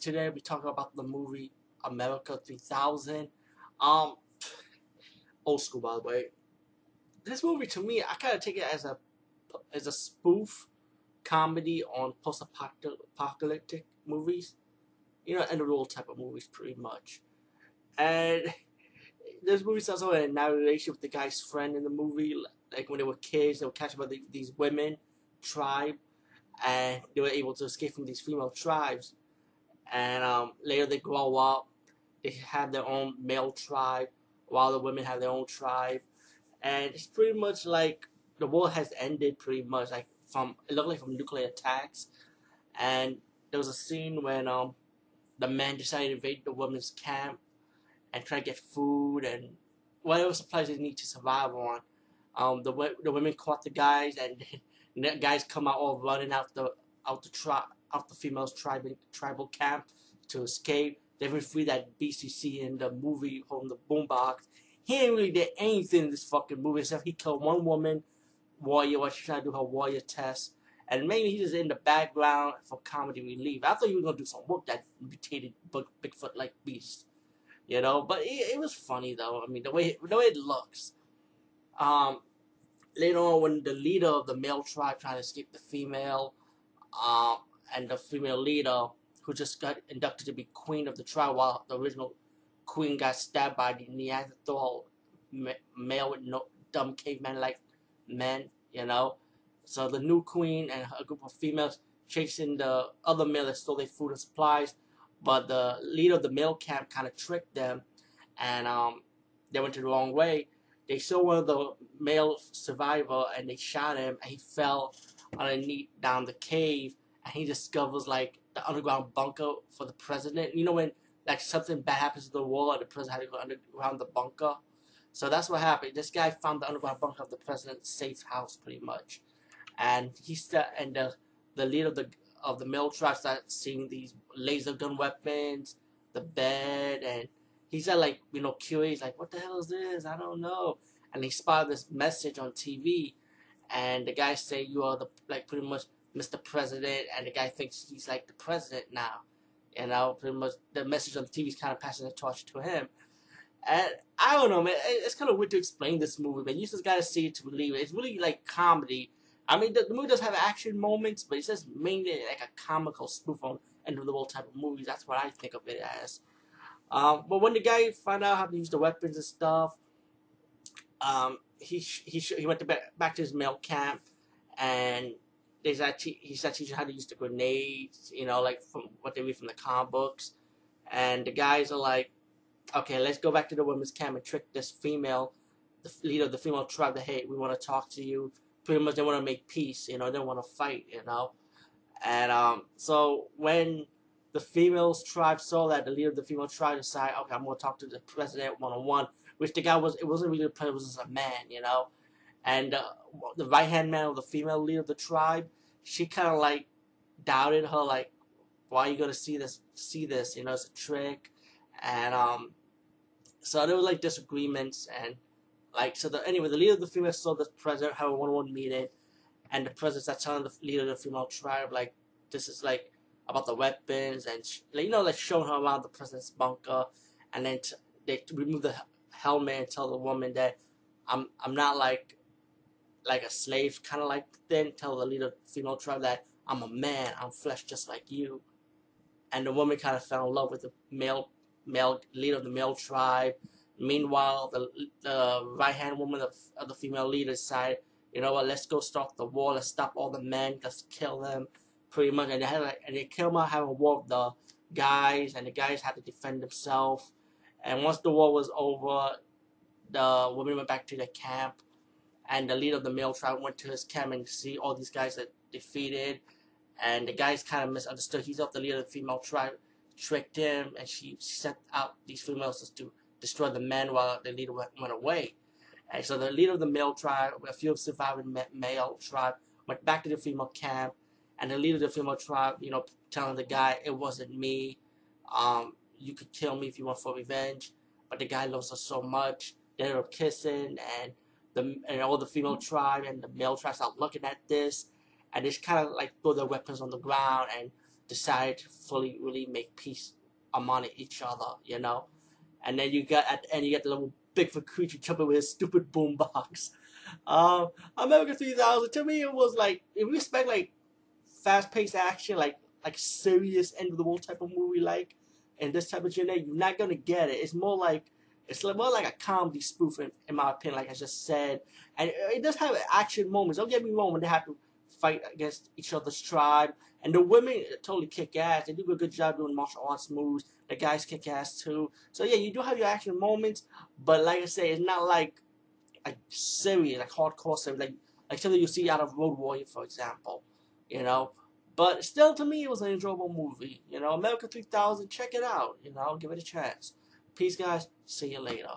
today we talk about the movie America 3000. Um, old school by the way. This movie to me, I kind of take it as a as a spoof comedy on post-apocalyptic movies. You know, end of the world type of movies, pretty much. And this movie starts off in a with the guy's friend in the movie. Like when they were kids, they were captured by the, these women tribe, and they were able to escape from these female tribes. And um, later they grow up, they have their own male tribe, while the women have their own tribe. And it's pretty much like the world has ended pretty much like from it looked like from nuclear attacks. And there was a scene when um the men decided to invade the women's camp and try to get food and whatever supplies they need to survive on. Um, the the women caught the guys and the guys come out all running out the out the tri- out the females tribal tribal camp to escape. They even free that BCC in the movie from the boombox. He ain't really did anything in this fucking movie except he killed one woman warrior while she trying to do her warrior test. And maybe he's just in the background for comedy relief. I thought he was gonna do some work that mutated Bigfoot like beast, you know. But it, it was funny though. I mean, the way the way it looks. Um, later on, when the leader of the male tribe trying to escape the female, um, and the female leader who just got inducted to be queen of the tribe, while the original queen got stabbed by the Neanderthal male with no dumb caveman like men, you know. So the new queen and a group of females chasing the other male that stole their food and supplies, but the leader of the male camp kind of tricked them, and um, they went the wrong way. They saw one of the male survivor and they shot him, and he fell underneath down the cave, and he discovers like the underground bunker for the president. You know when like something bad happens to the wall, and the president had to go underground the bunker. So that's what happened. This guy found the underground bunker of the president's safe house, pretty much, and he st- and the the leader of the of the male tribe started seeing these laser gun weapons, the bed, and he said like you know curious like what the hell is this? I don't know. And he spotted this message on TV, and the guy say you are the like pretty much Mr. President, and the guy thinks he's like the president now. You know, pretty much the message on the TV is kind of passing the torch to him. And I don't know, man. It's kind of weird to explain this movie, but you just gotta see it to believe it. It's really like comedy. I mean, the, the movie does have action moments, but it's just mainly like a comical spoof on end of the world type of movies. That's what I think of it as. Um, but when the guy found out how to use the weapons and stuff, um, he he he went to back to his male camp, and they said he said teaching how to use the grenades, you know, like from what they read from the comic books, and the guys are like, okay, let's go back to the women's camp and trick this female, the leader of the female tribe, that hey, we want to talk to you. Pretty much, they want to make peace, you know, they want to fight, you know, and um, so when the female tribe saw that the leader of the female tribe decided, okay, I'm gonna talk to the president one on one, which the guy was, it wasn't really the president, it was just a man, you know, and uh, the right hand man of the female leader of the tribe, she kind of like doubted her, like, why are you gonna see this? See this? You know, it's a trick, and um, so there was like disagreements and like so. The anyway, the leader of the female saw the president have a one-on-one meeting, and the president started telling the leader of the female tribe like, this is like about the weapons and like, you know like showing her around the president's bunker, and then t- they remove the helmet and tell the woman that I'm I'm not like like a slave kind of like thing. Tell the leader female tribe that I'm a man, I'm flesh just like you. And the woman kind of fell in love with the male male leader of the male tribe. Meanwhile, the the right hand woman of, of the female leader side, you know what? Let's go stop the war. Let's stop all the men. Let's kill them, pretty much. And they had like, and they came out having a war with the guys, and the guys had to defend themselves. And once the war was over, the women went back to their camp and the leader of the male tribe went to his camp and see all these guys that defeated, and the guys kind of misunderstood. He's not the leader of the female tribe, tricked him, and she sent out these females to destroy the men while the leader went, away. And so the leader of the male tribe, a few surviving male tribe, went back to the female camp, and the leader of the female tribe, you know, telling the guy, it wasn't me, um, you could kill me if you want for revenge, but the guy loves her so much. They up kissing, and the and all the female tribe and the male tribe start looking at this, and they kind of like throw their weapons on the ground and decide to fully really make peace among each other, you know. And then you got at the end you get the little Bigfoot creature jumping with his stupid boombox. Um, America 3000 to me it was like if you expect like fast paced action, like like serious end of the world type of movie, like and this type of genre, you're not gonna get it. It's more like it's more like a comedy spoof, in, in my opinion, like I just said. And it does have action moments. Don't get me wrong when they have to fight against each other's tribe. And the women totally kick ass. They do a good job doing martial arts moves. The guys kick ass too. So yeah, you do have your action moments, but like I say, it's not like a serious, like hardcore series, like like something you see out of Road Warrior, for example. You know, but still, to me, it was an enjoyable movie. You know, America 3000, check it out. You know, give it a chance. Peace, guys. See you later.